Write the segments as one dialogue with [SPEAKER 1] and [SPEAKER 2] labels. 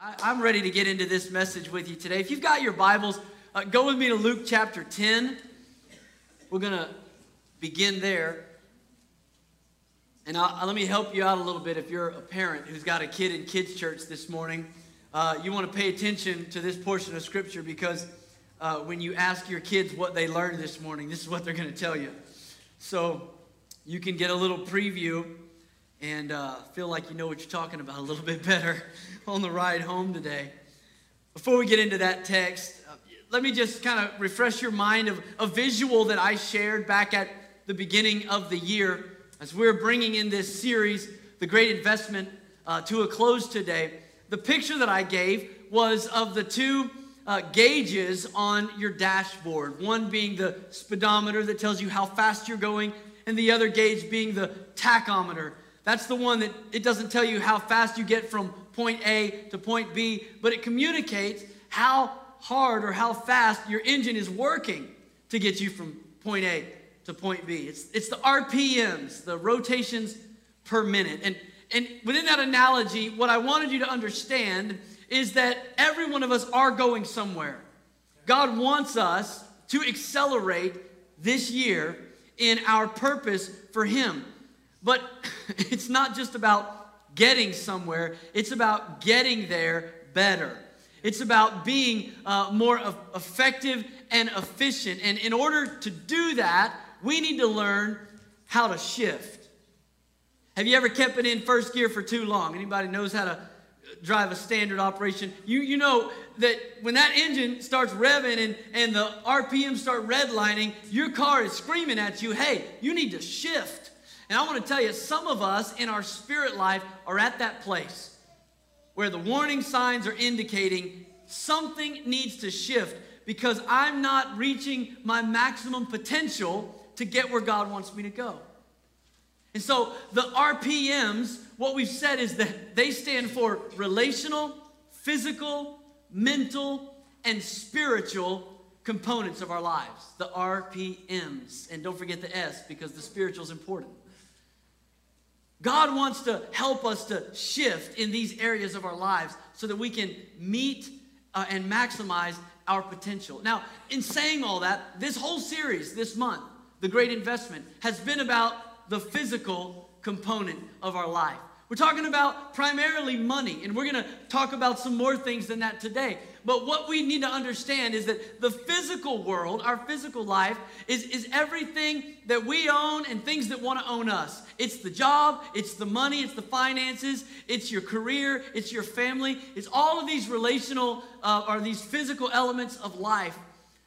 [SPEAKER 1] I, am ready to get into this message with you today. If you've got your Bibles, uh, go with me to Luke chapter 10. We're going to begin there. And I'll, let me help you out a little bit if you're a parent who's got a kid in kids' church this morning. Uh, you want to pay attention to this portion of Scripture because uh, when you ask your kids what they learned this morning, this is what they're going to tell you. So you can get a little preview and uh, feel like you know what you're talking about a little bit better on the ride home today. Before we get into that text, uh, let me just kind of refresh your mind of a visual that I shared back at the beginning of the year as we're bringing in this series, The Great Investment, uh, to a close today. The picture that I gave was of the two uh, gauges on your dashboard one being the speedometer that tells you how fast you're going, and the other gauge being the tachometer that's the one that it doesn't tell you how fast you get from point A to point B, but it communicates how hard or how fast your engine is working to get you from point A to point B. It's, it's the RPMs, the rotations per minute. And, and within that analogy, what I wanted you to understand is that every one of us are going somewhere. God wants us to accelerate this year in our purpose for Him. But it's not just about getting somewhere, it's about getting there better. It's about being uh, more effective and efficient. And in order to do that, we need to learn how to shift. Have you ever kept it in first gear for too long? Anybody knows how to drive a standard operation? You, you know that when that engine starts revving and, and the RPM start redlining, your car is screaming at you, hey, you need to shift. And I want to tell you, some of us in our spirit life are at that place where the warning signs are indicating something needs to shift because I'm not reaching my maximum potential to get where God wants me to go. And so the RPMs, what we've said is that they stand for relational, physical, mental, and spiritual components of our lives. The RPMs. And don't forget the S because the spiritual is important. God wants to help us to shift in these areas of our lives so that we can meet uh, and maximize our potential. Now, in saying all that, this whole series this month, The Great Investment, has been about the physical component of our life. We're talking about primarily money, and we're going to talk about some more things than that today. But what we need to understand is that the physical world, our physical life, is, is everything that we own and things that want to own us. It's the job, it's the money, it's the finances, it's your career, it's your family, it's all of these relational uh, or these physical elements of life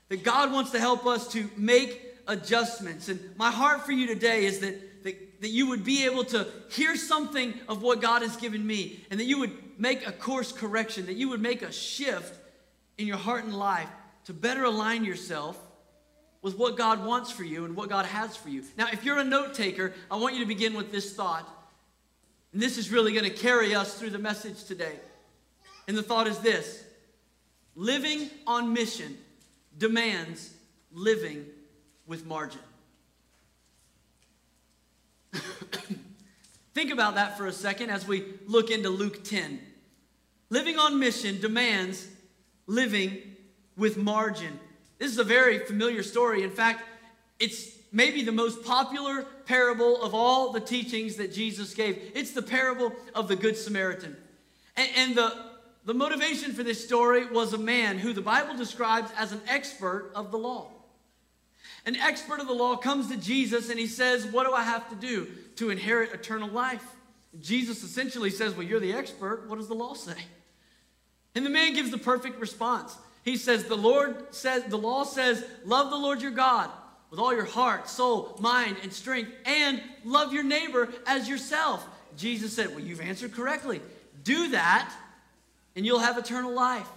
[SPEAKER 1] that God wants to help us to make adjustments. And my heart for you today is that, that, you would be able to hear something of what God has given me and that you would make a course correction, that you would make a shift in your heart and life to better align yourself with what God wants for you and what God has for you. Now, if you're a note taker, I want you to begin with this thought. And this is really going to carry us through the message today. And the thought is this living on mission demands living with margin. Think about that for a second as we look into Luke 10. Living on mission demands living with margin. This is a very familiar story. In fact, it's maybe the most popular parable of all the teachings that Jesus gave. It's the parable of the Good Samaritan. And, and the, the motivation for this story was a man who the Bible describes as an expert of the law. An expert of the law comes to Jesus and he says, What do I have to do to inherit eternal life? Jesus essentially says, Well, you're the expert. What does the law say? And the man gives the perfect response. He says, The Lord says, the law says, love the Lord your God with all your heart, soul, mind, and strength, and love your neighbor as yourself. Jesus said, Well, you've answered correctly. Do that, and you'll have eternal life.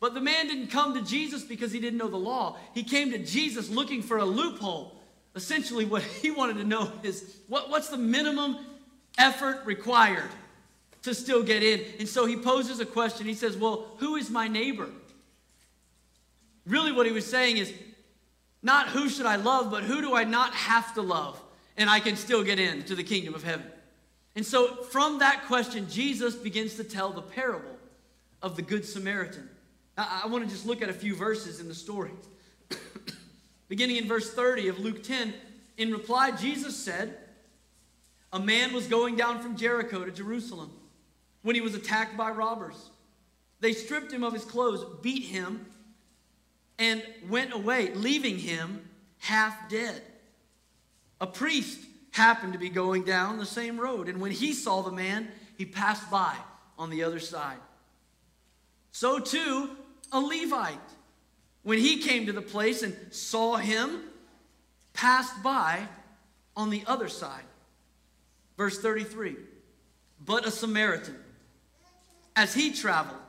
[SPEAKER 1] But the man didn't come to Jesus because he didn't know the law. He came to Jesus looking for a loophole. Essentially, what he wanted to know is what, what's the minimum effort required to still get in. And so he poses a question. He says, Well, who is my neighbor? Really, what he was saying is not who should I love, but who do I not have to love and I can still get into the kingdom of heaven. And so, from that question, Jesus begins to tell the parable of the Good Samaritan. I, I want to just look at a few verses in the story. Beginning in verse 30 of Luke 10, in reply, Jesus said, A man was going down from Jericho to Jerusalem when he was attacked by robbers. They stripped him of his clothes, beat him, and went away, leaving him half dead. A priest happened to be going down the same road, and when he saw the man, he passed by on the other side. So too, a Levite, when he came to the place and saw him, passed by on the other side. Verse 33 But a Samaritan, as he traveled,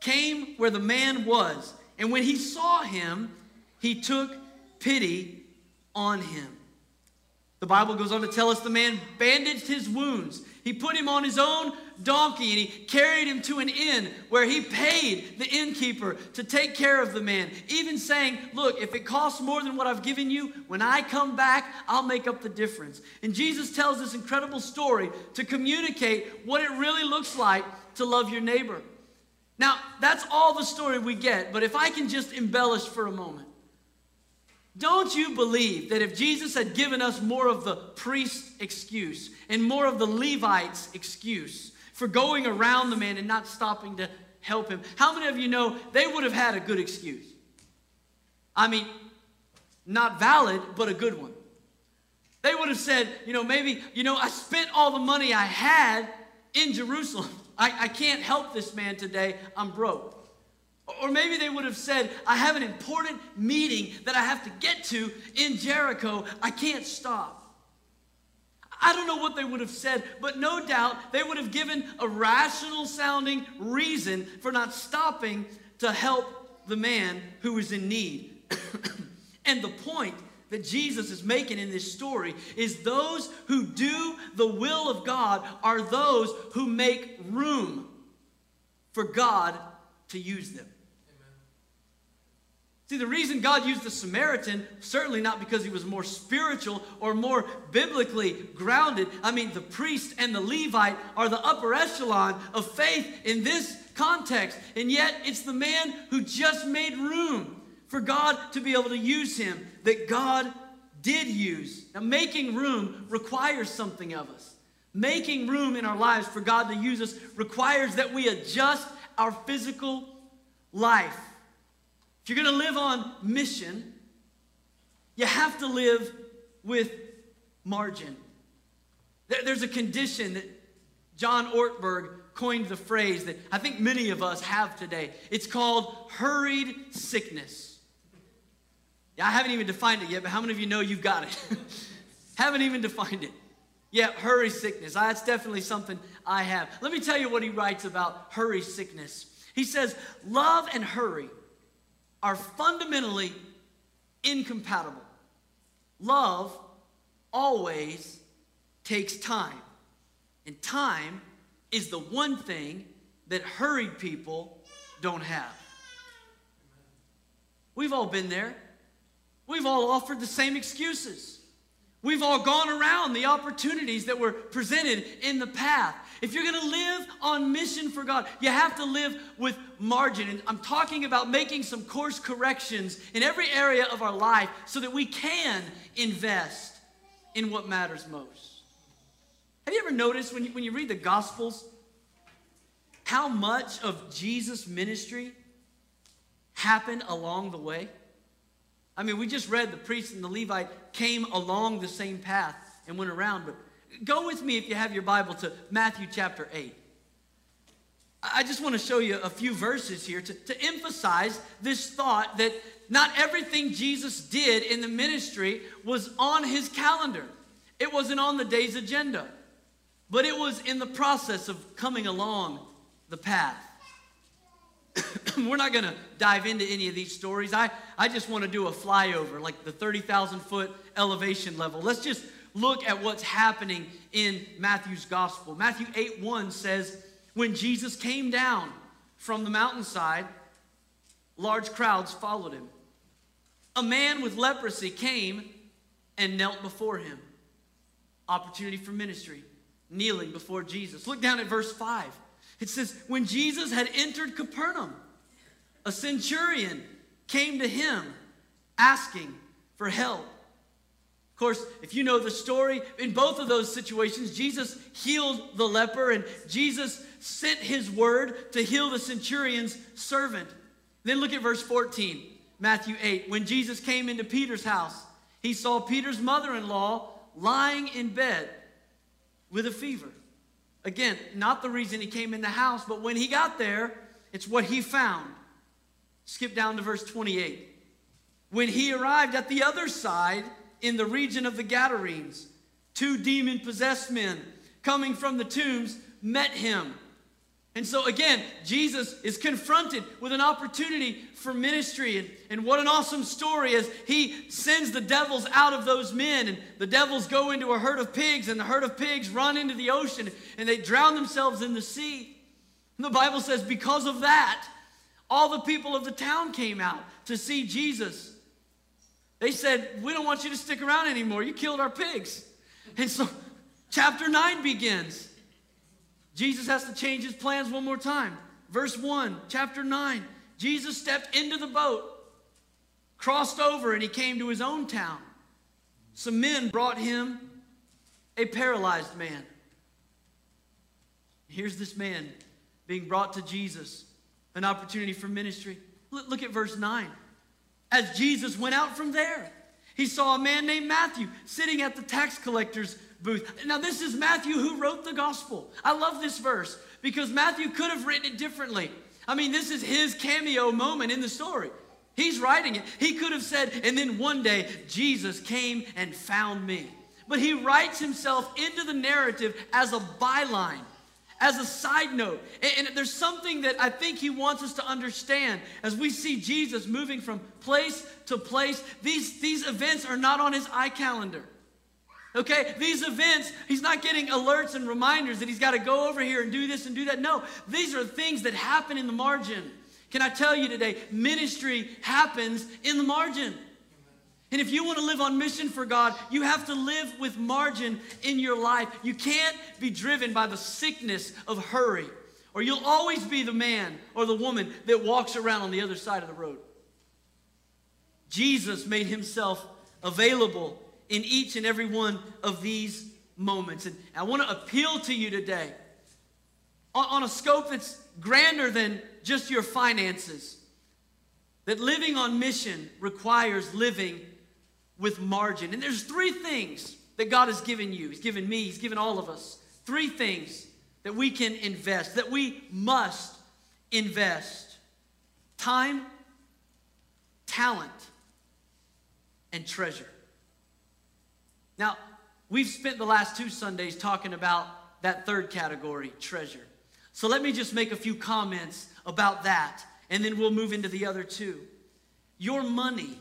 [SPEAKER 1] came where the man was, and when he saw him, he took pity on him. The Bible goes on to tell us the man bandaged his wounds. He put him on his own donkey and he carried him to an inn where he paid the innkeeper to take care of the man, even saying, Look, if it costs more than what I've given you, when I come back, I'll make up the difference. And Jesus tells this incredible story to communicate what it really looks like to love your neighbor. Now, that's all the story we get, but if I can just embellish for a moment. Don't you believe that if Jesus had given us more of the priest's excuse and more of the Levite's excuse for going around the man and not stopping to help him, how many of you know they would have had a good excuse? I mean, not valid, but a good one. They would have said, you know, maybe, you know, I spent all the money I had in Jerusalem. I, I can't help this man today. I'm broke. Or maybe they would have said, I have an important meeting that I have to get to in Jericho. I can't stop. I don't know what they would have said, but no doubt they would have given a rational sounding reason for not stopping to help the man who was in need. and the point that Jesus is making in this story is those who do the will of God are those who make room for God to use them. See, the reason God used the Samaritan, certainly not because he was more spiritual or more biblically grounded. I mean, the priest and the Levite are the upper echelon of faith in this context. And yet, it's the man who just made room for God to be able to use him that God did use. Now, making room requires something of us. Making room in our lives for God to use us requires that we adjust our physical life if you're going to live on mission, you have to live with margin. There's a condition that John Ortberg coined the phrase that I think many of us have today. It's called hurried sickness. Yeah, I haven't even defined it yet, but how many of you know you've got it? haven't even defined it. Yeah, hurry sickness. Ah, that's definitely something I have. Let me tell you what he writes about hurry sickness. He says, Love and hurry are fundamentally incompatible. Love always takes time, and time is the one thing that hurried people don't have. We've all been there. We've all offered the same excuses. We've all gone around the opportunities that were presented in the path. If you're going to live on mission for God, you have to live with margin. And I'm talking about making some course corrections in every area of our life so that we can invest in what matters most. Have you ever noticed when you, when you read the Gospels how much of Jesus' ministry happened along the way? I mean, we just read the priest and the Levite came along the same path and went around, but Go with me if you have your Bible to Matthew chapter 8. I just want to show you a few verses here to, to emphasize this thought that not everything Jesus did in the ministry was on his calendar. It wasn't on the day's agenda, but it was in the process of coming along the path. We're not going to dive into any of these stories. I, I just want to do a flyover, like the 30,000 foot elevation level. Let's just look at what's happening in Matthew's gospel. Matthew 8 1 says, When Jesus came down from the mountainside, large crowds followed him. A man with leprosy came and knelt before him. Opportunity for ministry, kneeling before Jesus. Look down at verse 5. It says, when Jesus had entered Capernaum, a centurion came to him asking for help. Of course, if you know the story, in both of those situations, Jesus healed the leper and Jesus sent his word to heal the centurion's servant. Then look at verse 14, Matthew 8. When Jesus came into Peter's house, he saw Peter's mother in law lying in bed with a fever. Again, not the reason he came in the house, but when he got there, it's what he found. Skip down to verse 28. When he arrived at the other side in the region of the Gadarenes, two demon possessed men coming from the tombs met him. And so, again, Jesus is confronted with an opportunity for ministry. And, and what an awesome story as he sends the devils out of those men. And the devils go into a herd of pigs, and the herd of pigs run into the ocean and they drown themselves in the sea. And the Bible says, because of that, all the people of the town came out to see Jesus. They said, We don't want you to stick around anymore. You killed our pigs. And so, chapter 9 begins. Jesus has to change his plans one more time. Verse 1, chapter 9. Jesus stepped into the boat, crossed over, and he came to his own town. Some men brought him a paralyzed man. Here's this man being brought to Jesus, an opportunity for ministry. Look at verse 9. As Jesus went out from there, he saw a man named Matthew sitting at the tax collector's booth. Now, this is Matthew who wrote the gospel. I love this verse because Matthew could have written it differently. I mean, this is his cameo moment in the story. He's writing it. He could have said, and then one day Jesus came and found me. But he writes himself into the narrative as a byline, as a side note. And, and, there's something that I think he wants us to understand as we see Jesus moving from place to place. These, these events are not on his iCalendar. Okay, these events, he's not getting alerts and reminders that he's got to go over here and do this and do that. No, these are things that happen in the margin. Can I tell you today, ministry happens in the margin. And if you want to live on mission for God, you have to live with margin in your life. You can't be driven by the sickness of hurry, or you'll always be the man or the woman that walks around on the other side of the road. Jesus made himself available in each and every one of these moments. And I want to appeal to you today on, a scope that's grander than just your finances. That living on mission requires living with margin. And there's three things that God has given you. He's given me, He's given all of us. Three things that we can invest, that we must invest time, talent, and treasure. Now, we've spent the last two Sundays talking about that third category, treasure. So let me just make a few comments about that, and then we'll move into the other two. Your money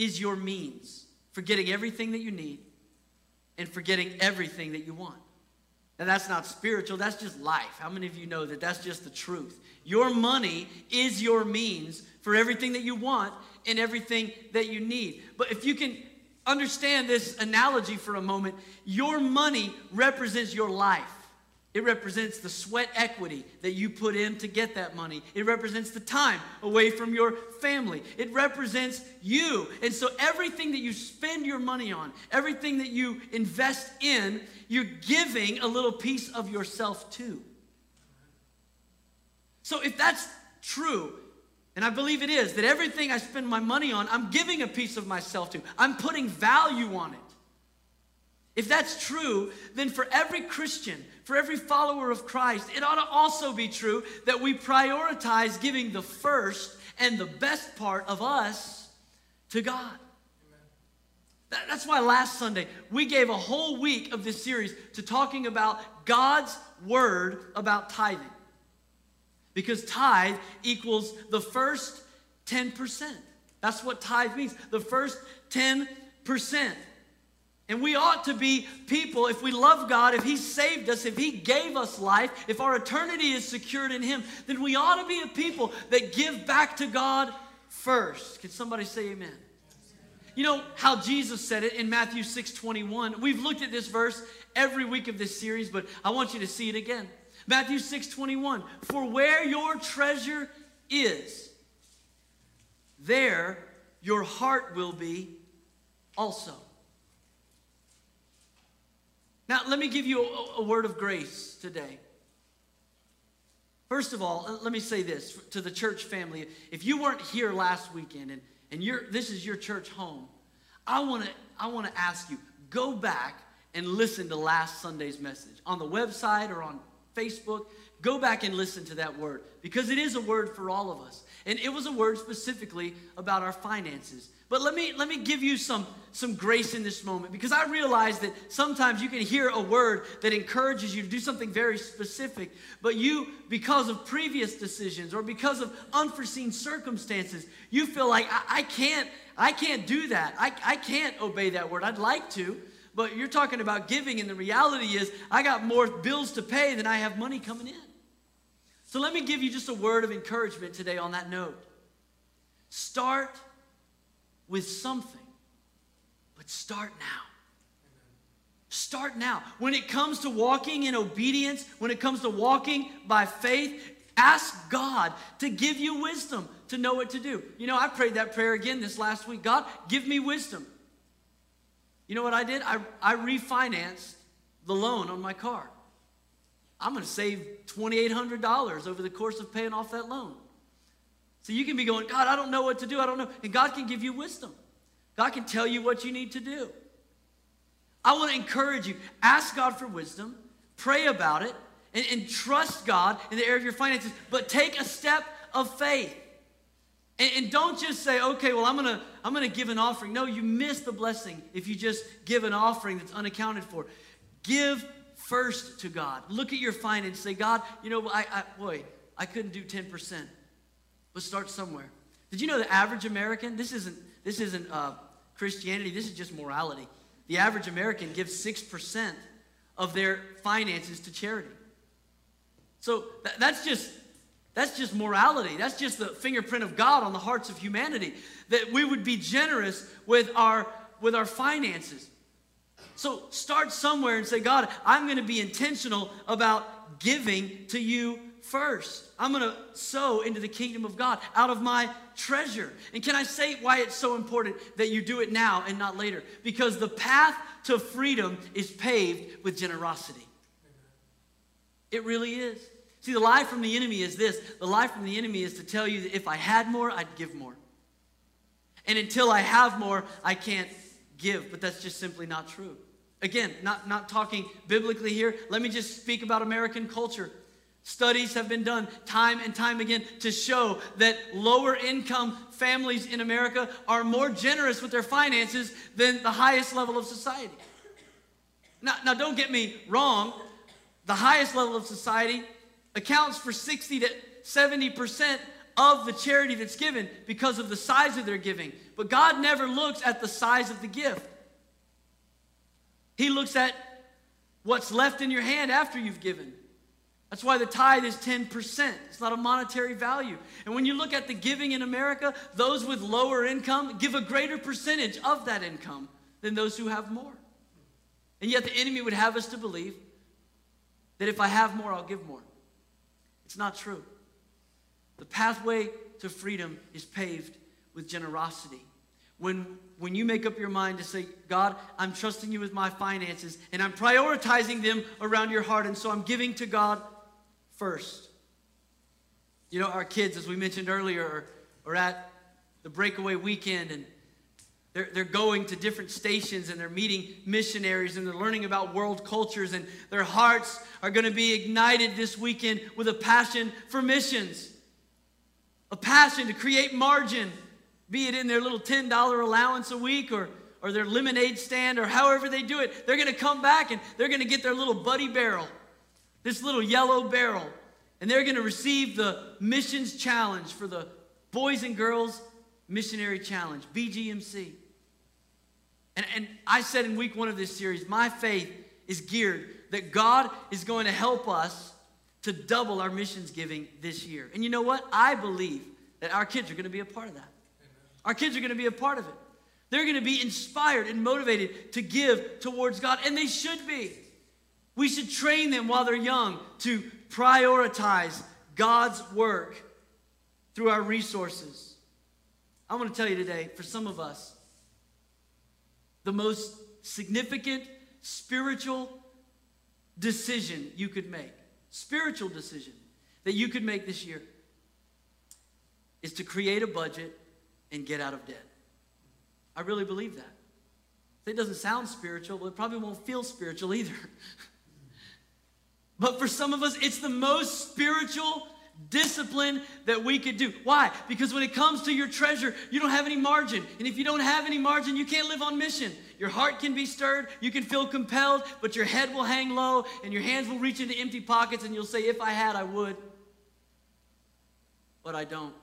[SPEAKER 1] is your means for getting everything that you need and for getting everything that you want. Now, that's not spiritual, that's just life. How many of you know that that's just the truth? Your money is your means for everything that you want and everything that you need. But if you can understand this analogy for a moment. Your money represents your life. It represents the sweat equity that you put in to get that money. It represents the time away from your family. It represents you. And so everything that you spend your money on, everything that you invest in, you're giving a little piece of yourself to. So if that's true, and I believe it is that everything I spend my money on, I'm giving a piece of myself to. I'm putting value on it. If that's true, then for every Christian, for every follower of Christ, it ought to also be true that we prioritize giving the first and the best part of us to God. That's why last Sunday we gave a whole week of this series to talking about God's word about tithing because tithe equals the first 10%. That's what tithe means, the first 10%. And we ought to be people, if we love God, if He saved us, if He gave us life, if our eternity is secured in Him, then we ought to be a people that give back to God first. Can somebody say amen? You know how Jesus said it in Matthew 6 21. We've looked at this verse every week of this series, but I want you to see it again. Matthew 6 21, for where your treasure is, there your heart will be also. Now, let me give you a, a word of grace today. First of all, uh, let me say this to the church family. If you weren't here last weekend and, and you're, this is your church home, I want to I wanna ask you go back and listen to last Sunday's message on the website or on Facebook. Go back and listen to that word because it is a word for all of us. And it was a word specifically about our finances. But let me let me give you some some grace in this moment because I realize that sometimes you can hear a word that encourages you to do something very specific, but you because of previous decisions or because of unforeseen circumstances, you feel like I, I can't I can't do that. I, I can't obey that word. I'd like to, but you're talking about giving, and the reality is I got more bills to pay than I have money coming in. So let me give you just a word of encouragement today on that note. Start with something, but start now. Start now. When it comes to walking in obedience, when it comes to walking by faith, ask God to give you wisdom to know what to do. You know, I prayed that prayer again this last week God, give me wisdom. You know what I did? I, I refinanced the loan on my car. I'm going to save $2,800 over the course of paying off that loan. So you can be going, God, I don't know what to do. I don't know. And God can give you wisdom. God can tell you what you need to do. I want to encourage you ask God for wisdom, pray about it, and, and trust God in the area of your finances, but take a step of faith. And, and don't just say, okay, well, I'm going to I'm going to give an offering. No, you miss the blessing if you just give an offering that's unaccounted for. Give first to God. Look at your finances. Say, God, you know, I, I boy, I couldn't do 10%. Start somewhere. Did you know the average American, this isn't, this isn't uh, Christianity, this is just morality. The average American gives 6% of their finances to charity. So th- that's just that's just morality. That's just the fingerprint of God on the hearts of humanity that we would be generous with our with our finances. So start somewhere and say, God, I'm going to be intentional about giving to you first. I'm going to sow into the kingdom of God out of my treasure. And can I say why it's so important that you do it now and not later? Because the path to freedom is paved with generosity. It really is. See, the lie from the enemy is this the lie from the enemy is to tell you that if I had more, I'd give more. And until I have more, I can't give. But that's just simply not true. Again, not, not talking biblically here. Let me just speak about American culture. Studies have been done time and time again to show that lower income families in America are more generous with their finances than the highest level of society. Now, now don't get me wrong, the highest level of society accounts for 60 to 70% of the charity that's given because of the size of their giving. But God never looks at the size of the gift, He looks at what's left in your hand after you've given. That's why the tithe is 10%. It's not a monetary value. And when you look at the giving in America, those with lower income give a greater percentage of that income than those who have more. And yet the enemy would have us to believe that if I have more, I'll give more. It's not true. The pathway to freedom is paved with generosity. When, when you make up your mind to say, God, I'm trusting you with my finances and I'm prioritizing them around your heart, and so I'm giving to God first. You know, our kids, as we mentioned earlier, are, are at the breakaway weekend and they're, they're going to different stations and they're meeting missionaries and they're learning about world cultures and their hearts are going to be ignited this weekend with a passion for missions, a passion to create margin, be it in their little $10 allowance a week or, or their lemonade stand or however they do it. They're going to come back and they're going to get their little buddy barrel this little yellow barrel, and they're going to receive the missions challenge for the Boys and Girls Missionary Challenge, BGMC. And, and I said in week one of this series, my faith is geared that God is going to help us to double our missions giving this year. And you know what? I believe that our kids are going to be a part of that. Our kids are going to be a part of it. They're going to be inspired and motivated to give towards God, and they should be. We should train them while they're young to prioritize God's work through our resources. I want to tell you today, for some of us, the most significant spiritual decision you could make, spiritual decision that you could make this year, is to create a budget and get out of debt. I really believe that. It doesn't sound spiritual, but it probably won't feel spiritual either. but for some of us, it's the most spiritual discipline that we could do. Why? Because when it comes to your treasure, you don't have any margin. And if you don't have any margin, you can't live on mission. Your heart can be stirred, you can feel compelled, but your head will hang low and your hands will reach into empty pockets and you'll say, If I had, I would. But I don't.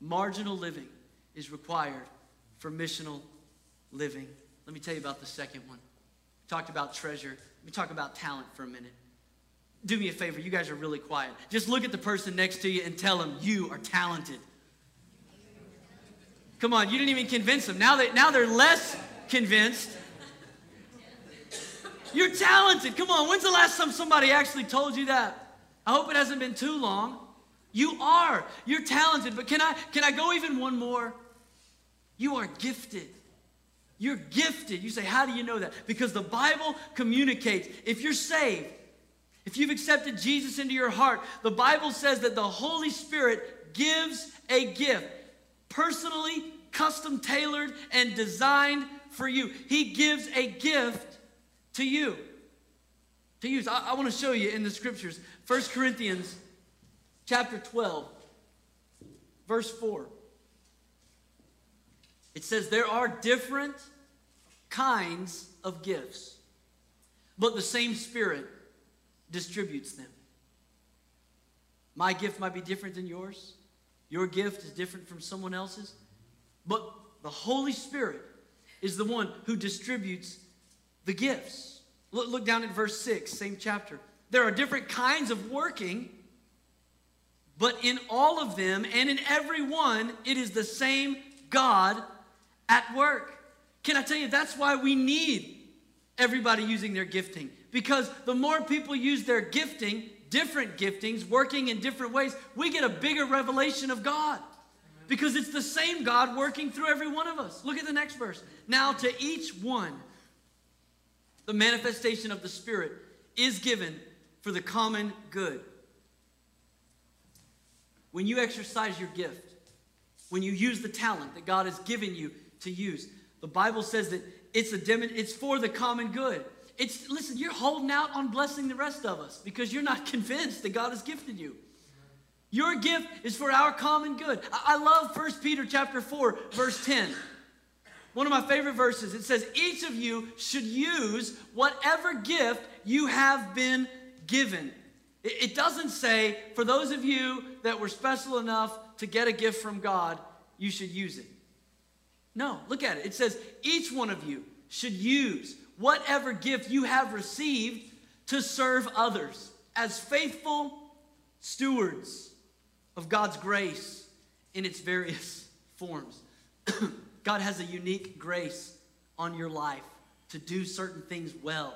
[SPEAKER 1] Marginal living is required for missional living. Let me tell you about the second one. Talked about treasure. Let me talk about talent for a minute. Do me a favor, you guys are really quiet. Just look at the person next to you and tell them you are talented. Come on, you didn't even convince them. Now, they, now they're less convinced. You're talented. Come on, when's the last time somebody actually told you that? I hope it hasn't been too long. You are. You're talented. But can I can I go even one more? You are gifted. You're gifted. You say, How do you know that? Because the Bible communicates. If you're saved, if you've accepted Jesus into your heart, the Bible says that the Holy Spirit gives a gift, personally, custom tailored, and designed for you. He gives a gift to you to use. I, I want to show you in the scriptures. 1 Corinthians chapter 12, verse 4. It says, There are different kinds of gifts, but the same Spirit distributes them. My gift might be different than yours. Your gift is different from someone else's. But the Holy Spirit is the one who distributes the gifts. Look, look down at verse 6, same chapter. There are different kinds of working, but in all of them and in every one, it is the same God at work. Can I tell you, that's why we need everybody using their gifting. Because the more people use their gifting, different giftings, working in different ways, we get a bigger revelation of God. Because it's the same God working through every one of us. Look at the next verse. Now, to each one, the manifestation of the Spirit is given for the common good. When you exercise your gift, when you use the talent that God has given you to use, the Bible says that it's a dem- it's for the common good. It's listen, you're holding out on blessing the rest of us because you're not convinced that God has gifted you. Your gift is for our common good. I, I love 1 Peter chapter 4, verse 10. One of my favorite verses. It says, each of you should use whatever gift you have been given. It, it doesn't say, for those of you that were special enough to get a gift from God, you should use it. No, look at it. It says, each one of you should use whatever gift you have received to serve others as faithful stewards of God's grace in its various forms. God has a unique grace on your life to do certain things well.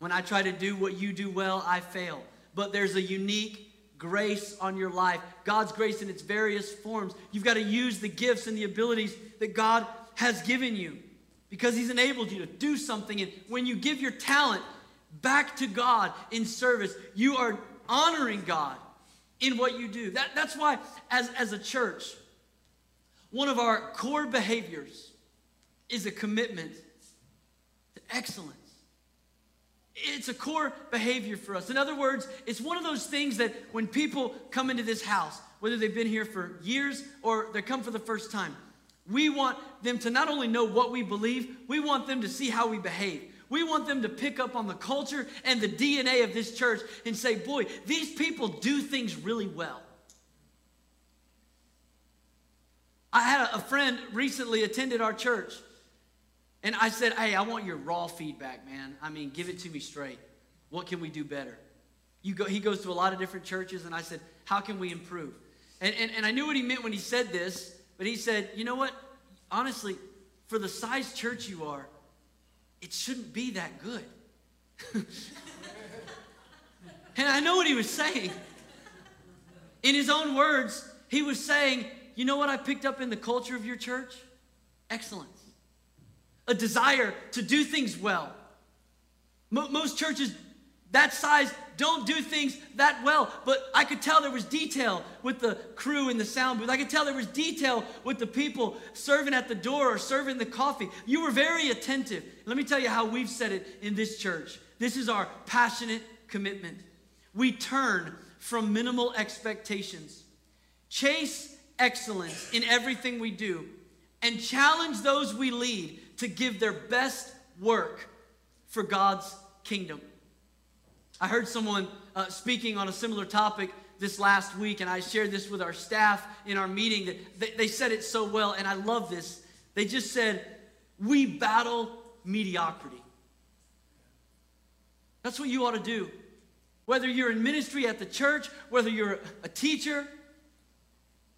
[SPEAKER 1] When I try to do what you do well, I fail. But there's a unique grace on your life. God's grace in its various forms. You've got to use the gifts and the abilities that God has given you because He's enabled you to do something. And when you give your talent back to God in service, you are honoring God in what you do. That, that's why, as, as a church, one of our core behaviors is a commitment to excellence. It's a core behavior for us. In other words, it's one of those things that when people come into this house, whether they've been here for years or they come for the first time, we want them to not only know what we believe, we want them to see how we behave. We want them to pick up on the culture and the DNA of this church and say, boy, these people do things really well. I had a friend recently attended our church, and I said, Hey, I want your raw feedback, man. I mean, give it to me straight. What can we do better? You go, he goes to a lot of different churches, and I said, How can we improve? And, and, and I knew what he meant when he said this, but he said, You know what? Honestly, for the size church you are, it shouldn't be that good. and I know what he was saying. In his own words, he was saying, You know what I picked up in the culture of your church? Excellence. A desire to do things well. Most churches that size don't do things that well. But I could tell there was detail with the crew in the sound booth. I could tell there was detail with the people serving at the door or serving the coffee. You were very attentive. Let me tell you how we've said it in this church. This is our passionate commitment. We turn from minimal expectations, chase excellence in everything we do, and challenge those we lead to give their best work for God's kingdom. I heard someone uh, speaking on a similar topic this last week, and I shared this with our staff in our meeting. That they, they said it so well, and I love this. They just said, We battle mediocrity. That's what you ought to do. Whether you're in ministry at the church, whether you're a teacher,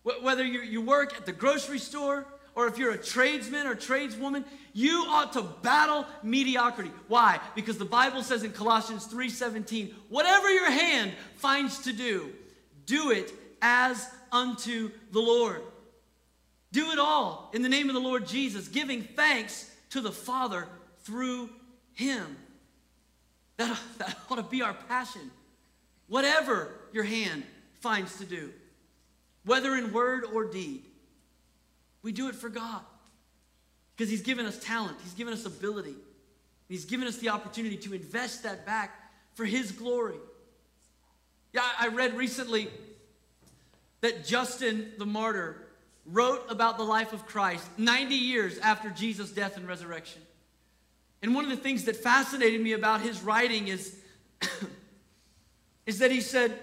[SPEAKER 1] whether you work at the grocery store, or if you're a tradesman or tradeswoman, you ought to battle mediocrity. Why? Because the Bible says in Colossians 3:17, whatever your hand finds to do, do it as unto the Lord. Do it all in the name of the Lord Jesus, giving thanks to the Father through him. That, that ought to be our passion. Whatever your hand finds to do, whether in word or deed, we do it for God because He's given us talent, He's given us ability, He's given us the opportunity to invest that back for His glory. Yeah, I read recently that Justin the martyr wrote about the life of Christ 90 years after Jesus' death and resurrection. And one of the things that fascinated me about his writing is, is that he said,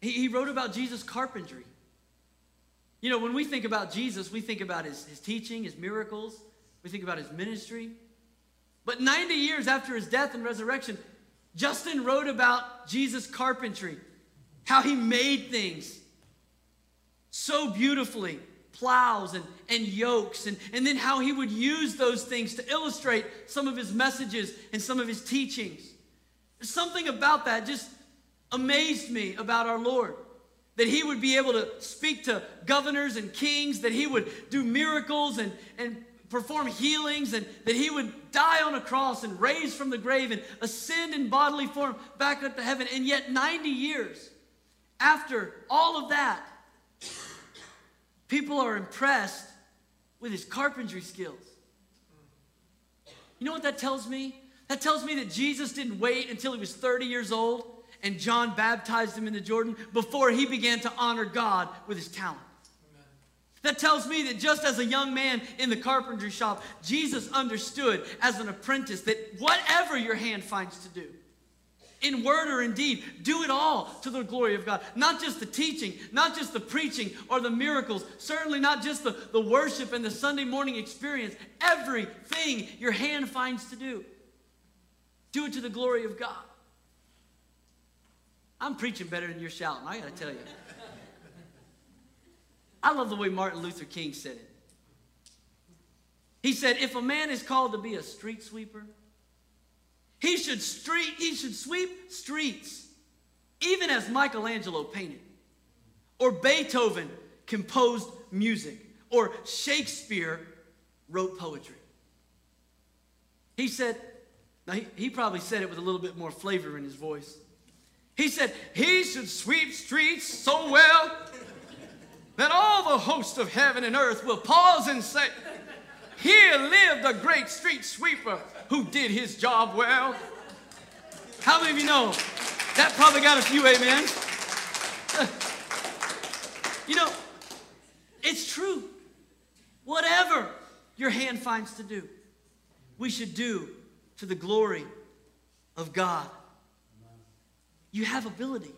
[SPEAKER 1] he, he wrote about Jesus' carpentry. You know, when we think about Jesus, we think about his, his teaching, his miracles, we think about his ministry. But 90 years after his death and resurrection, Justin wrote about Jesus' carpentry, how he made things so beautifully plows and, and yokes, and, and then how he would use those things to illustrate some of his messages and some of his teachings. Something about that just amazed me about our Lord that he would be able to speak to governors and kings, that he would do miracles and, and perform healings, and that he would die on a cross and raise from the grave and ascend in bodily form back up to heaven. And yet, 90 years after all of that, people are impressed with his carpentry skills. You know what that tells me? That tells me that Jesus didn't wait until he was 30 years old and John baptized him in the Jordan before he began to honor God with his talent. That tells me that just as a young man in the carpentry shop, Jesus understood as an apprentice that whatever your hand finds to do, in word or in deed, do it all to the glory of God. Not just the teaching, not just the preaching or the miracles, certainly not just the, the worship and the Sunday morning experience. Everything your hand finds to do, do it to the glory of God. I'm preaching better than you're shouting, I got to tell you. I love the way Martin Luther King said it. He said, if a man is called to be a street sweeper, he should, street, he should sweep streets, even as Michelangelo painted, or Beethoven composed music, or Shakespeare wrote poetry. He said, now he, he probably said it with a little bit more flavor in his voice. He said, He should sweep streets so well that all the hosts of heaven and earth will pause and say, Here lived a great street sweeper who did his job well. How many of you know that probably got a few amen. you know, it's true. Whatever your hand finds to do, we should do to the glory of God. You have ability.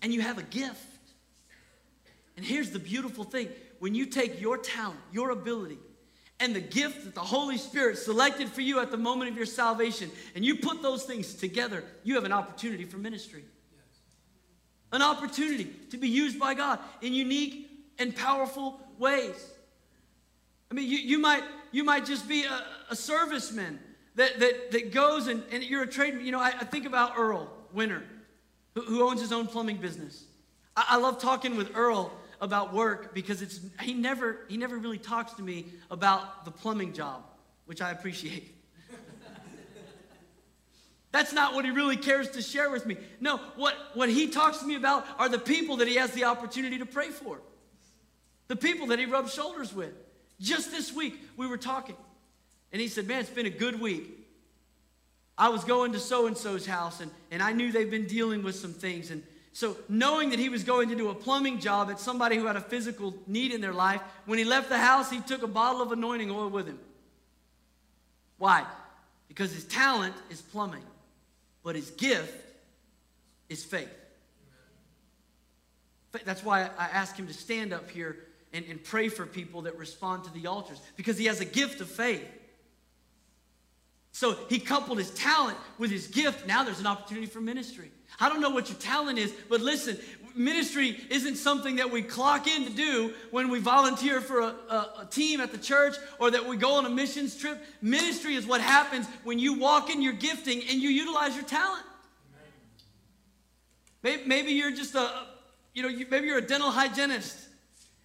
[SPEAKER 1] And you have a gift. And here's the beautiful thing when you take your talent, your ability, and the gift that the Holy Spirit selected for you at the moment of your salvation, and you put those things together, you have an opportunity for ministry. An opportunity to be used by God in unique and powerful ways. I mean, you, you might you might just be a, a serviceman that, that, that goes and, and you're a trade. You know, I, I think about Earl Winter, who, who owns his own plumbing business. I, I love talking with Earl about work because it's he never he never really talks to me about the plumbing job, which I appreciate. That's not what he really cares to share with me. No, what, what he talks to me about are the people that he has the opportunity to pray for, the people that he rubs shoulders with. Just this week, we were talking, and he said, Man, it's been a good week. I was going to so and so's house, and, and I knew they've been dealing with some things. And so, knowing that he was going to do a plumbing job at somebody who had a physical need in their life, when he left the house, he took a bottle of anointing oil with him. Why? Because his talent is plumbing but his gift is faith. That's why I ask him to stand up here and, and pray for people that respond to the altars, because he has a gift of faith. So he coupled his talent with his gift. Now there's an opportunity for ministry. I don't know what your talent is, but listen, ministry isn't something that we clock in to do when we volunteer for a, a, a, team at the church or that we go on a missions trip. Ministry is what happens when you walk in your gifting and you utilize your talent. Maybe, maybe you're just a, you know, you, maybe you're a dental hygienist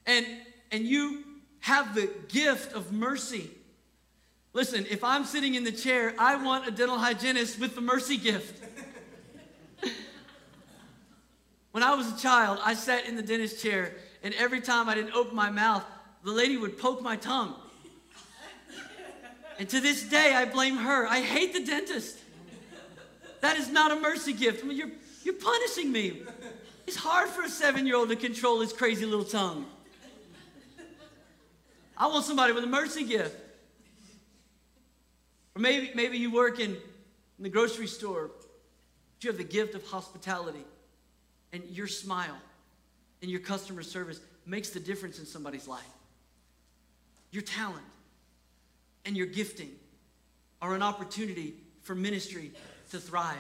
[SPEAKER 1] and, and you have the gift of mercy. Listen, if I'm sitting in the chair, I want a dental hygienist with the mercy gift. When I was a child, I sat in the dentist chair, and every time I didn't open my mouth, the lady would poke my tongue. And to this day, I blame her. I hate the dentist. That is not a mercy gift. I mean, you're, you're punishing me. It's hard for a seven year old to control his crazy little tongue. I want somebody with a mercy gift. Or maybe, maybe you work in, in the grocery store, but you have the gift of hospitality and your smile and your customer service makes the difference in somebody's life. Your talent and your gifting are an opportunity for ministry to thrive.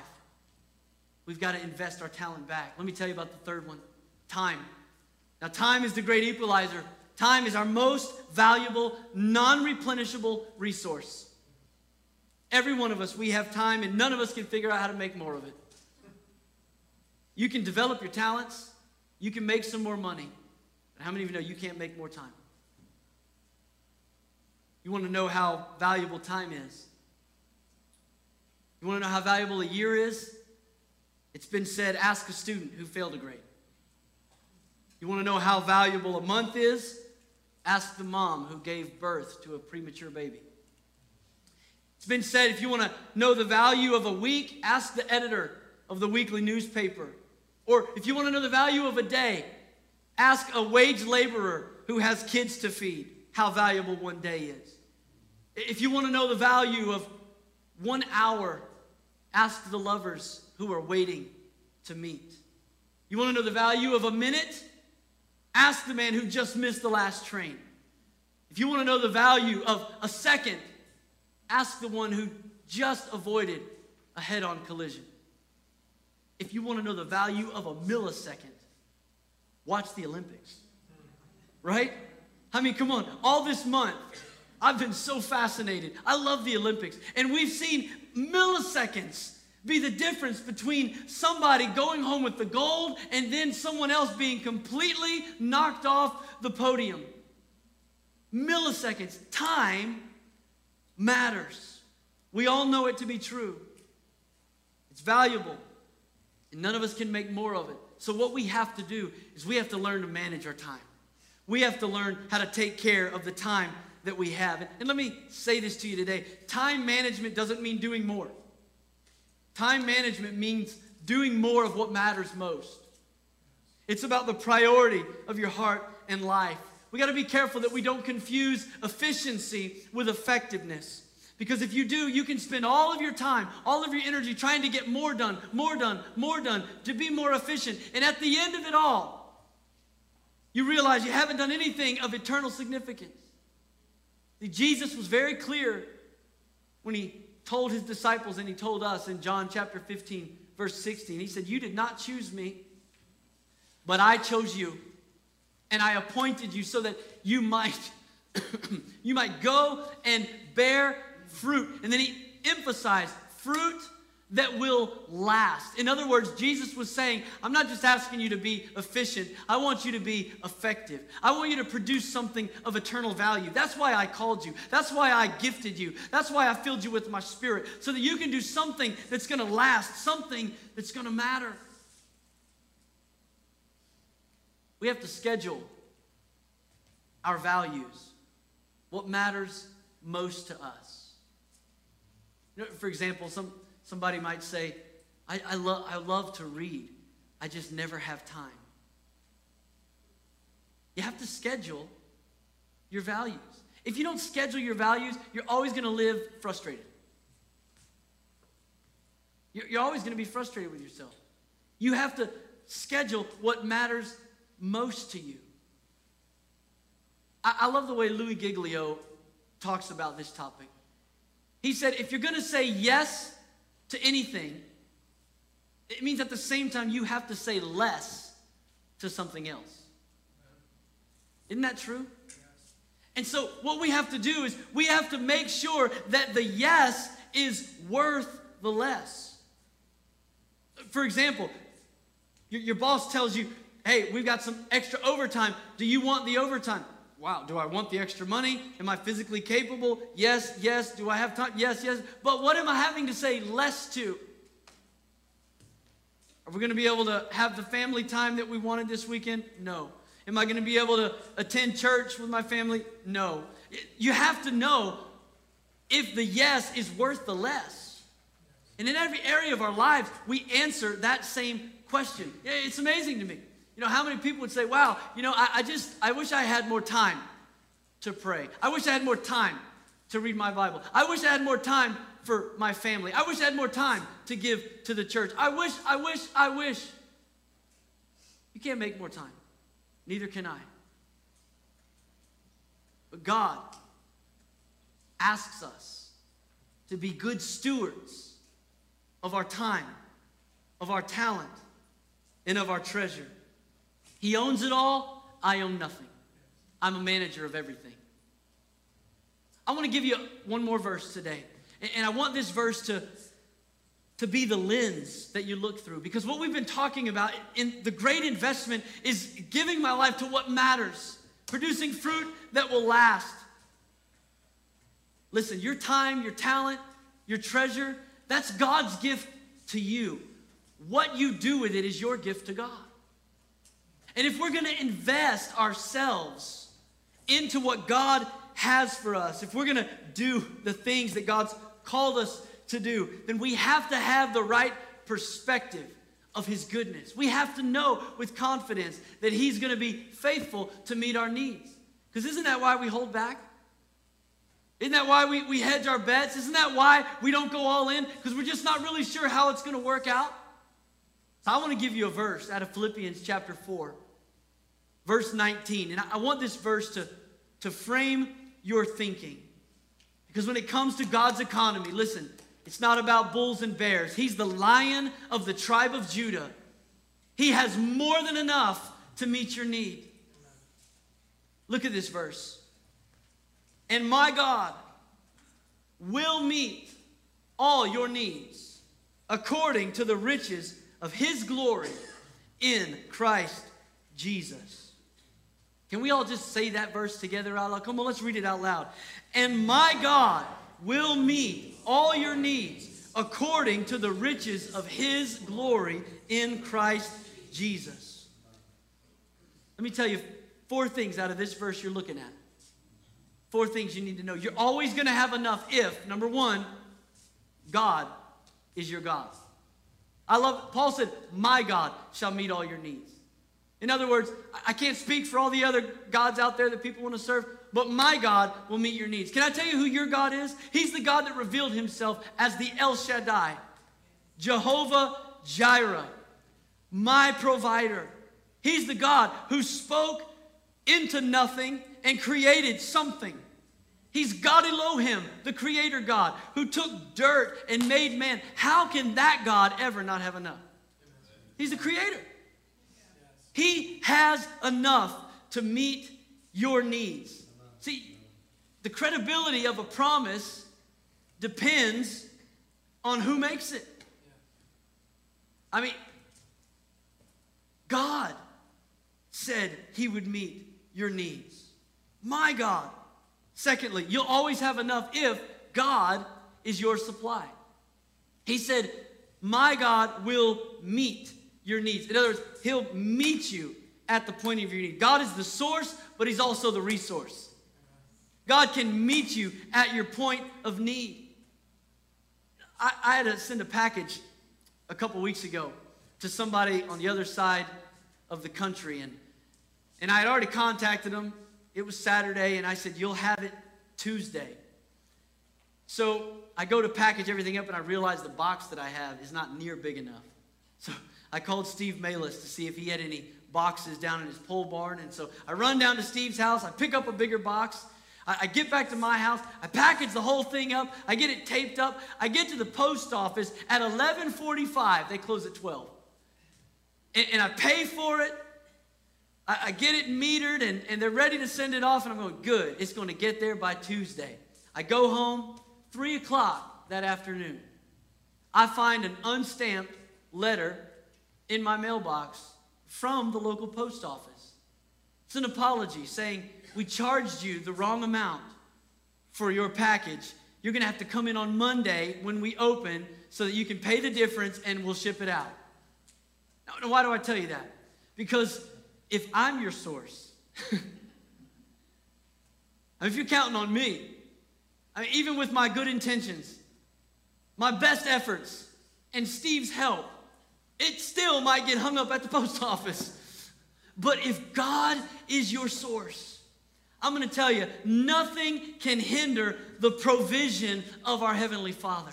[SPEAKER 1] We've got to invest our talent back. Let me tell you about the third one time. Now, time is the great equalizer. Time is our most valuable, non replenishable resource. Every one of us, we have time, and none of us can figure out how to make more of it. You can develop your talents, you can make some more money. But how many of you know you can't make more time? You want to know how valuable time is? You want to know how valuable a year is? It's been said ask a student who failed a grade. You want to know how valuable a month is? Ask the mom who gave birth to a premature baby. It's been said if you want to know the value of a week, ask the editor of the weekly newspaper or if you want to know the value of a day, ask a wage laborer who has kids to feed how valuable one day is. If you want to know the value of one hour, ask the lovers who are waiting to meet. You want to know the value of a minute? Ask the man who just missed the last train. If you want to know the value of a second, ask the one who just avoided a head on collision. If you want to know the value of a millisecond, watch the Olympics. Right? I mean, come on. All this month, I've been so fascinated. I love the Olympics. And we've seen milliseconds be the difference between somebody going home with the gold and then someone else being completely knocked off the podium. Milliseconds. Time matters. We all know it to be true. It's valuable. And none of us can make more of it. So, what we have to do is we have to learn to manage our time. We have to learn how to take care of the time that we have. And, let me say this to you today time management doesn't mean doing more, time management means doing more of what matters most. It's about the priority of your heart and life. We got to be careful that we don't confuse efficiency with effectiveness. Because if you do, you can spend all of your time, all of your energy trying to get more done, more done, more done, to be more efficient. And at the end of it all, you realize you haven't done anything of eternal significance. See, Jesus was very clear when he told his disciples and he told us in John chapter 15, verse 16. He said, You did not choose me, but I chose you. And I appointed you so that you might you might go and bear fruit. And then he emphasized fruit that will last. In other words, Jesus was saying, I'm not just asking you to be efficient, I want you to be effective. I want you to produce something of eternal value. That's why I called you. That's why I gifted you. That's why I filled you with my spirit, so that you can do something that's going to last, something that's going to matter. We have to schedule our values, what matters most to us. You know, for example, some Somebody might say, I, I, lo- I love to read, I just never have time. You have to schedule your values. If you don't schedule your values, you're always going to live frustrated. You're, you're always going to be frustrated with yourself. You have to schedule what matters most to you. I, I love the way Louis Giglio talks about this topic. He said, if you're going to say yes to anything, it means at the same time you have to say less to something else. Isn't that true? And so, what we have to do is we have to make sure that the yes is worth the less. For example, your, your boss tells you, hey, we've got some extra overtime. Do you want the overtime? wow, do I want the extra money? Am I physically capable? Yes, yes. Do I have time? Yes, yes. But what am I having to say less to? Are we going to be able to have the family time that we wanted this weekend? No. Am I going to be able to attend church with my family? No. You have to know if the yes is worth the less. And in every area of our lives, we answer that same question. It's amazing to me. You know, how many people would say, wow, you know, I, I just, I wish I had more time to pray. I wish I had more time to read my Bible. I wish I had more time for my family. I wish I had more time to give to the church. I wish, I wish, I wish. You can't make more time. Neither can I. But God asks us to be good stewards of our time, of our talent, and of our treasure. He owns it all. I own nothing. I'm a manager of everything. I want to give you one more verse today. And I want this verse to, to be the lens that you look through. Because what we've been talking about in the great investment is giving my life to what matters, producing fruit that will last. Listen, your time, your talent, your treasure, that's God's gift to you. What you do with it is your gift to God. And if we're going to invest ourselves into what God has for us, if we're going to do the things that God's called us to do, then we have to have the right perspective of His goodness. We have to know with confidence that He's going to be faithful to meet our needs. Because isn't that why we hold back? Isn't that why we, we hedge our bets? Isn't that why we don't go all in? Because we're just not really sure how it's going to work out? So I want to give you a verse out of Philippians chapter 4 verse 19. And I want this verse to, to frame your thinking. Because when it comes to God's economy, listen, it's not about bulls and bears. He's the lion of the tribe of Judah. He has more than enough to meet your need. Look at this verse. And my God will meet all your needs according to the riches of his glory in Christ Jesus. Can we all just say that verse together out loud? Come on, let's read it out loud. And my God will meet all your needs according to the riches of his glory in Christ Jesus. Let me tell you four things out of this verse you're looking at. Four things you need to know. You're always going to have enough if, number one, God is your God. I love, Paul said, My God shall meet all your needs. In other words, I can't speak for all the other gods out there that people want to serve, but my God will meet your needs. Can I tell you who your God is? He's the God that revealed himself as the El Shaddai, Jehovah Jireh, my provider. He's the God who spoke into nothing and created something. He's God Elohim, the creator God, who took dirt and made man. How can that God ever not have enough? He's the creator. He has enough to meet your needs. See, The credibility of a promise depends on who makes it. I mean, God said he would meet your needs. My God. Secondly, you'll always have enough if God is your supply. He said, My God will meet your needs. In other words, He'll meet you at the point of your need. God is the source, but He's also the resource. God can meet you at your point of need. I, I had to send a package a couple weeks ago to somebody on the other side of the country, and, and I had already contacted them. It was Saturday, and I said, You'll have it Tuesday. So I go to package everything up, and I realize the box that I have is not near big enough. So I called Steve Malis to see if he had any boxes down in his pole barn. And so I run down to Steve's house, I pick up a bigger box. I, I get back to my house, I package the whole thing up, I get it taped up. I get to the post office at 11:45. They close at 12. And, and I pay for it. I, I get it metered, and, and they're ready to send it off. And I'm going, good. It's going to get there by Tuesday. I go home, three o'clock that afternoon. I find an unstamped letter in my mailbox from the local post office. It's an apology saying, We charged you the wrong amount for your package. You're going to have to come in on Monday when we open so that you can pay the difference and we'll ship it out. Now, why do I tell you that? Because if I'm your source, if you're counting on me, I mean, even with my good intentions, my best efforts, and Steve's help, it still might get hung up at the post office. But if God is your source, I'm going to tell you, nothing can hinder the provision of our Heavenly Father.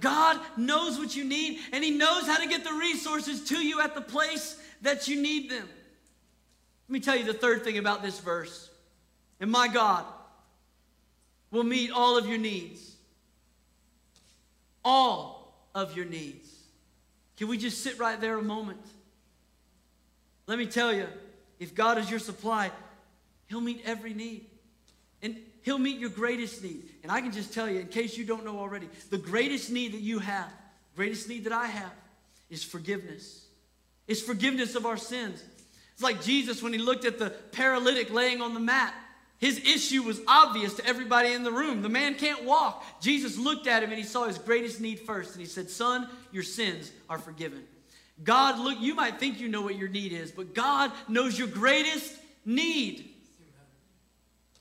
[SPEAKER 1] God knows what you need, and He knows how to get the resources to you at the place that you need them. Let me tell you the third thing about this verse. And my God will meet all of your needs. All of your needs. Can we just sit right there a moment? Let me tell you, if God is your supply, He'll meet every need. And He'll meet your greatest need. And I can just tell you, in case you don't know already, the greatest need that you have, greatest need that I have, is forgiveness. It's forgiveness of our sins. It's like Jesus when he looked at the paralytic laying on the mat. His issue was obvious to everybody in the room. The man can't walk. Jesus looked at him and he saw his greatest need first. And he said, Son, your sins are forgiven. God, look, you might think you know what your need is, but God knows your greatest need.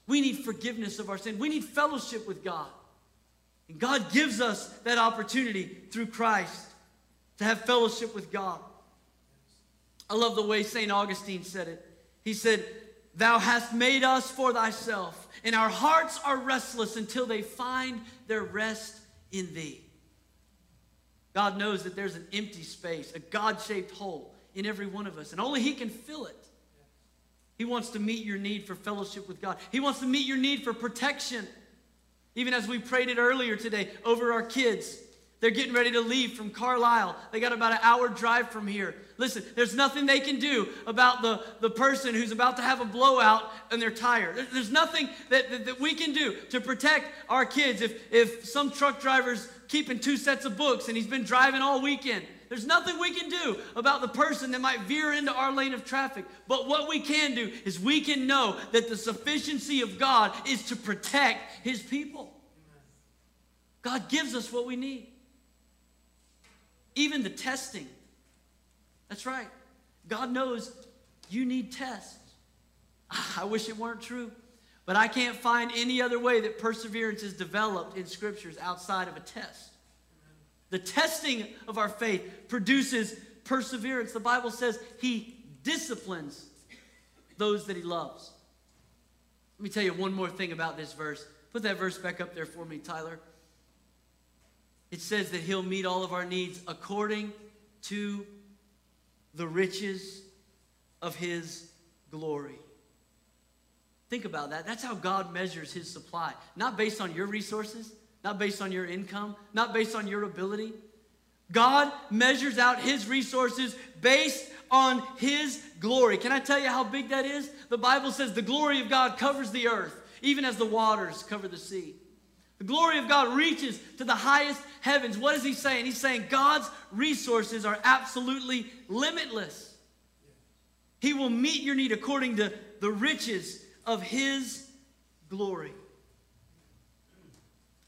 [SPEAKER 1] We need forgiveness of our sin. We need fellowship with God. And God gives us that opportunity through Christ to have fellowship with God. I love the way St. Augustine said it. He said, Thou hast made us for thyself, and our hearts are restless until they find their rest in thee. God knows that there's an empty space, a God shaped hole in every one of us, and only He can fill it. He wants to meet your need for fellowship with God, He wants to meet your need for protection. Even as we prayed it earlier today over our kids, they're getting ready to leave from Carlisle. They got about an hour drive from here. Listen, there's nothing they can do about the, the person who's about to have a blowout and they're tired. There, there's nothing that, that, that, we can do to protect our kids if, if some truck driver's keeping two sets of books and he's been driving all weekend. There's nothing we can do about the person that might veer into our lane of traffic. But what we can do is we can know that the sufficiency of God is to protect his people. God gives us what we need. Even the testing that's right. God knows you need tests. I wish it weren't true, but I can't find any other way that perseverance is developed in scriptures outside of a test. The testing of our faith produces perseverance. The Bible says he disciplines those that he loves. Let me tell you one more thing about this verse. Put that verse back up there for me, Tyler. It says that he'll meet all of our needs according to the riches of his glory. Think about that. That's how God measures his supply. Not based on your resources, not based on your income, not based on your ability. God measures out his resources based on his glory. Can I tell you how big that is? The Bible says the glory of God covers the earth. even as the waters cover the sea. The glory of God reaches to the highest heavens. What is he saying? He's saying God's resources are absolutely limitless. He will meet your need according to the riches of his glory.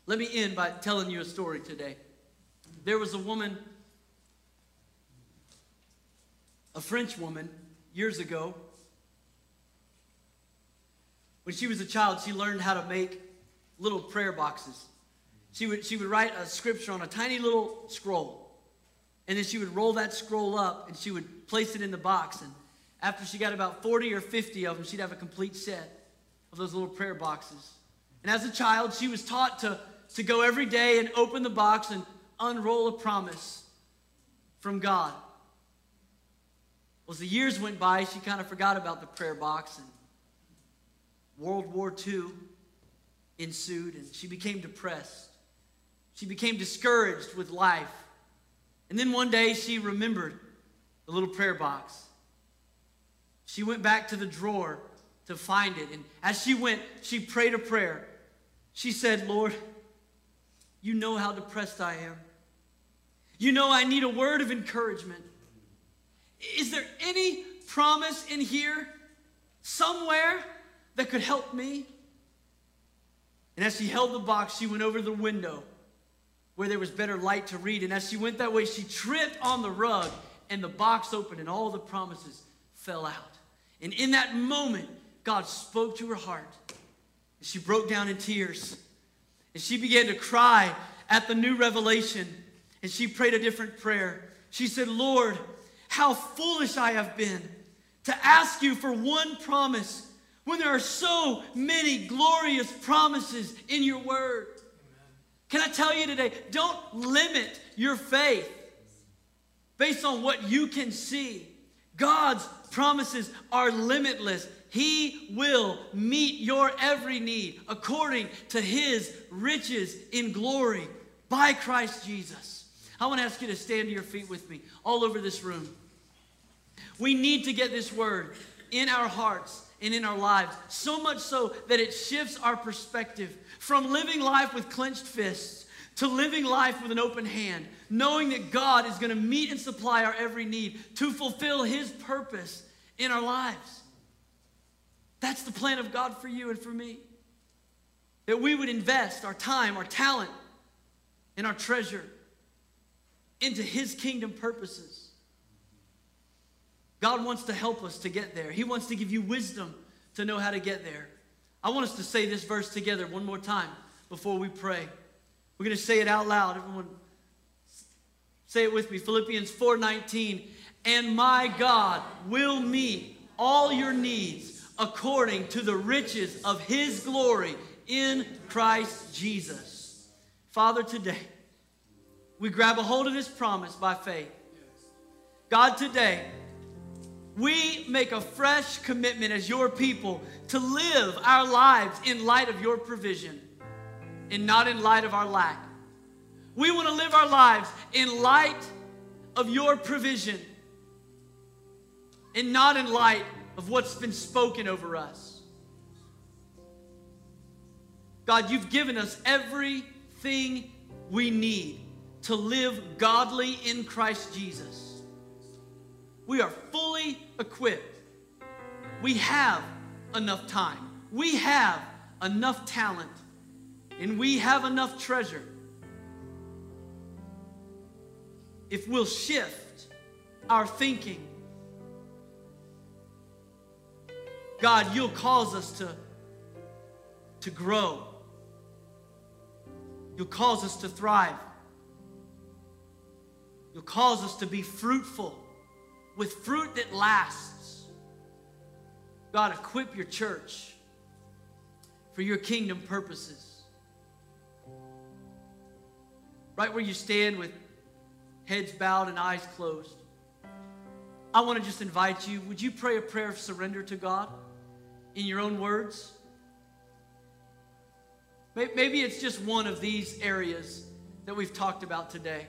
[SPEAKER 1] Let me end by telling you a story today. There was a woman, a French woman, years ago. When she was a child, she learned how to make little prayer boxes. She would, she would write a scripture on a tiny little scroll. And then she would roll that scroll up and she would place it in the box. And after she got about 40 or 50 of them, she'd have a complete set of those little prayer boxes. And as a child, she was taught to, to go every day and open the box and unroll a promise from God. Well, as the years went by, she kind of forgot about the prayer box. And World War II ensued, and she became depressed. She became discouraged with life. And then one day she remembered the little prayer box. She went back to the drawer to find it. And as she went, she prayed a prayer. She said, Lord, you know how depressed I am. You know I need a word of encouragement. Is there any promise in here somewhere that could help me? And as she held the box, she went over to the window where there was better light to read. And as she went that way, she tripped on the rug, and the box opened, and all the promises fell out. And in that moment, God spoke to her heart. And she broke down in tears. And she began to cry at the new revelation. And she prayed a different prayer. She said, Lord, how foolish I have been to ask you for one promise when there are so many glorious promises in your word. Can I tell you today, don't limit your faith based on what you can see. God's promises are limitless. He will meet your every need according to his riches in glory by Christ Jesus. I want to ask you to stand to your feet with me all over this room. We need to get this word in our hearts and in our lives. So much so that it shifts our perspective from living life with clenched fists to living life with an open hand, knowing that God is going to meet and supply our every need to fulfill His purpose in our lives. That's the plan of God for you and for me. That we would invest our time, our talent, and our treasure into His kingdom purposes. God wants to help us to get there. He wants to give you wisdom to know how to get there. I want us to say this verse together one more time before we pray. We're going to say it out loud. Everyone say it with me. Philippians 4:19, "And my God will meet all your needs according to the riches of his glory in Christ Jesus." Father, today we grab a hold of this promise by faith. God, today we make a fresh commitment as your people to live our lives in light of your provision and not in light of our lack. We want to live our lives in light of your provision and not in light of what's been spoken over us. God, you've given us everything we need to live godly in Christ Jesus. We are fully equipped. We have enough time. We have enough talent. And we have enough treasure. If we'll shift our thinking, God, you'll cause us to, to grow. You'll cause us to thrive. You'll cause us to be fruitful with fruit that lasts. God, equip your church for your kingdom purposes. Right where you stand with heads bowed and eyes closed. I want to just invite you, would you pray a prayer of surrender to God in your own words? Maybe it's just one of these areas that we've talked about today.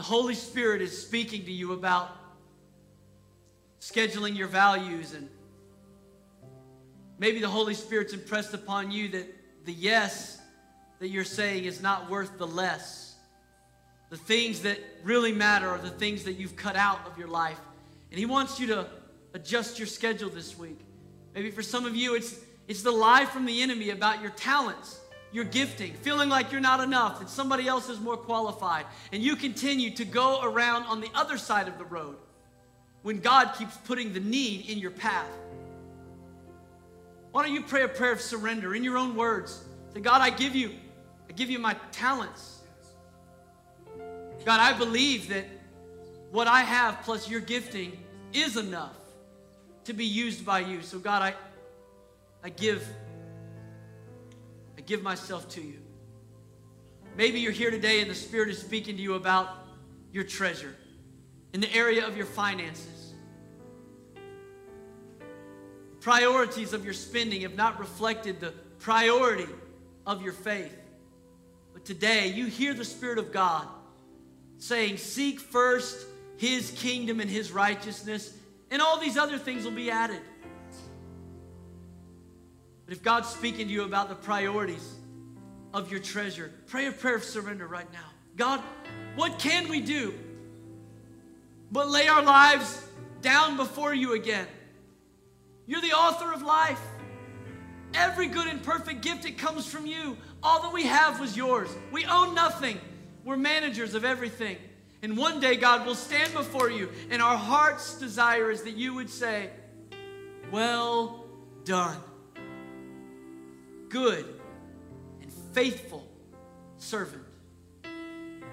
[SPEAKER 1] The Holy Spirit is speaking to you about scheduling your values and maybe the Holy Spirit's impressed upon you that the yes that you're saying is not worth the less. The things that really matter are the things that you've cut out of your life. And He wants you to adjust your schedule this week. Maybe for some of you, it's, it's the lie from the enemy about your talents, your gifting, feeling like you're not enough, that somebody else is more qualified. And you continue to go around on the other side of the road when God keeps putting the need in your path. Why don't you pray a prayer of surrender in your own words? Say, God, I give you, I give you my talents. God, I believe that what I have plus your gifting is enough to be used by you. So God, I I give I give myself to you. Maybe you're here today and the Spirit is speaking to you about your treasure in the area of your finances. Priorities of your spending have not reflected the priority of your faith. But today you hear the Spirit of God saying, Seek first his kingdom and his righteousness, and all these other things will be added. But if God's speaking to you about the priorities of your treasure, pray a prayer of surrender right now. God, what can we do but lay our lives down before you again? You're the author of life. Every good and perfect gift, it comes from you. All that we have was yours. We own nothing. We're managers of everything. And one day, God will stand before you, and our heart's desire is that you would say, Well done, good and faithful servant.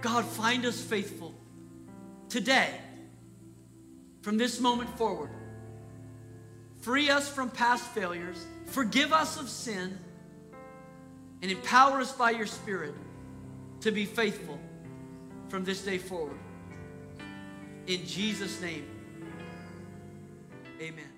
[SPEAKER 1] God, find us faithful today, from this moment forward. Free us from past failures, forgive us of sin, and empower us by your Spirit to be faithful from this day forward. In Jesus' name, amen.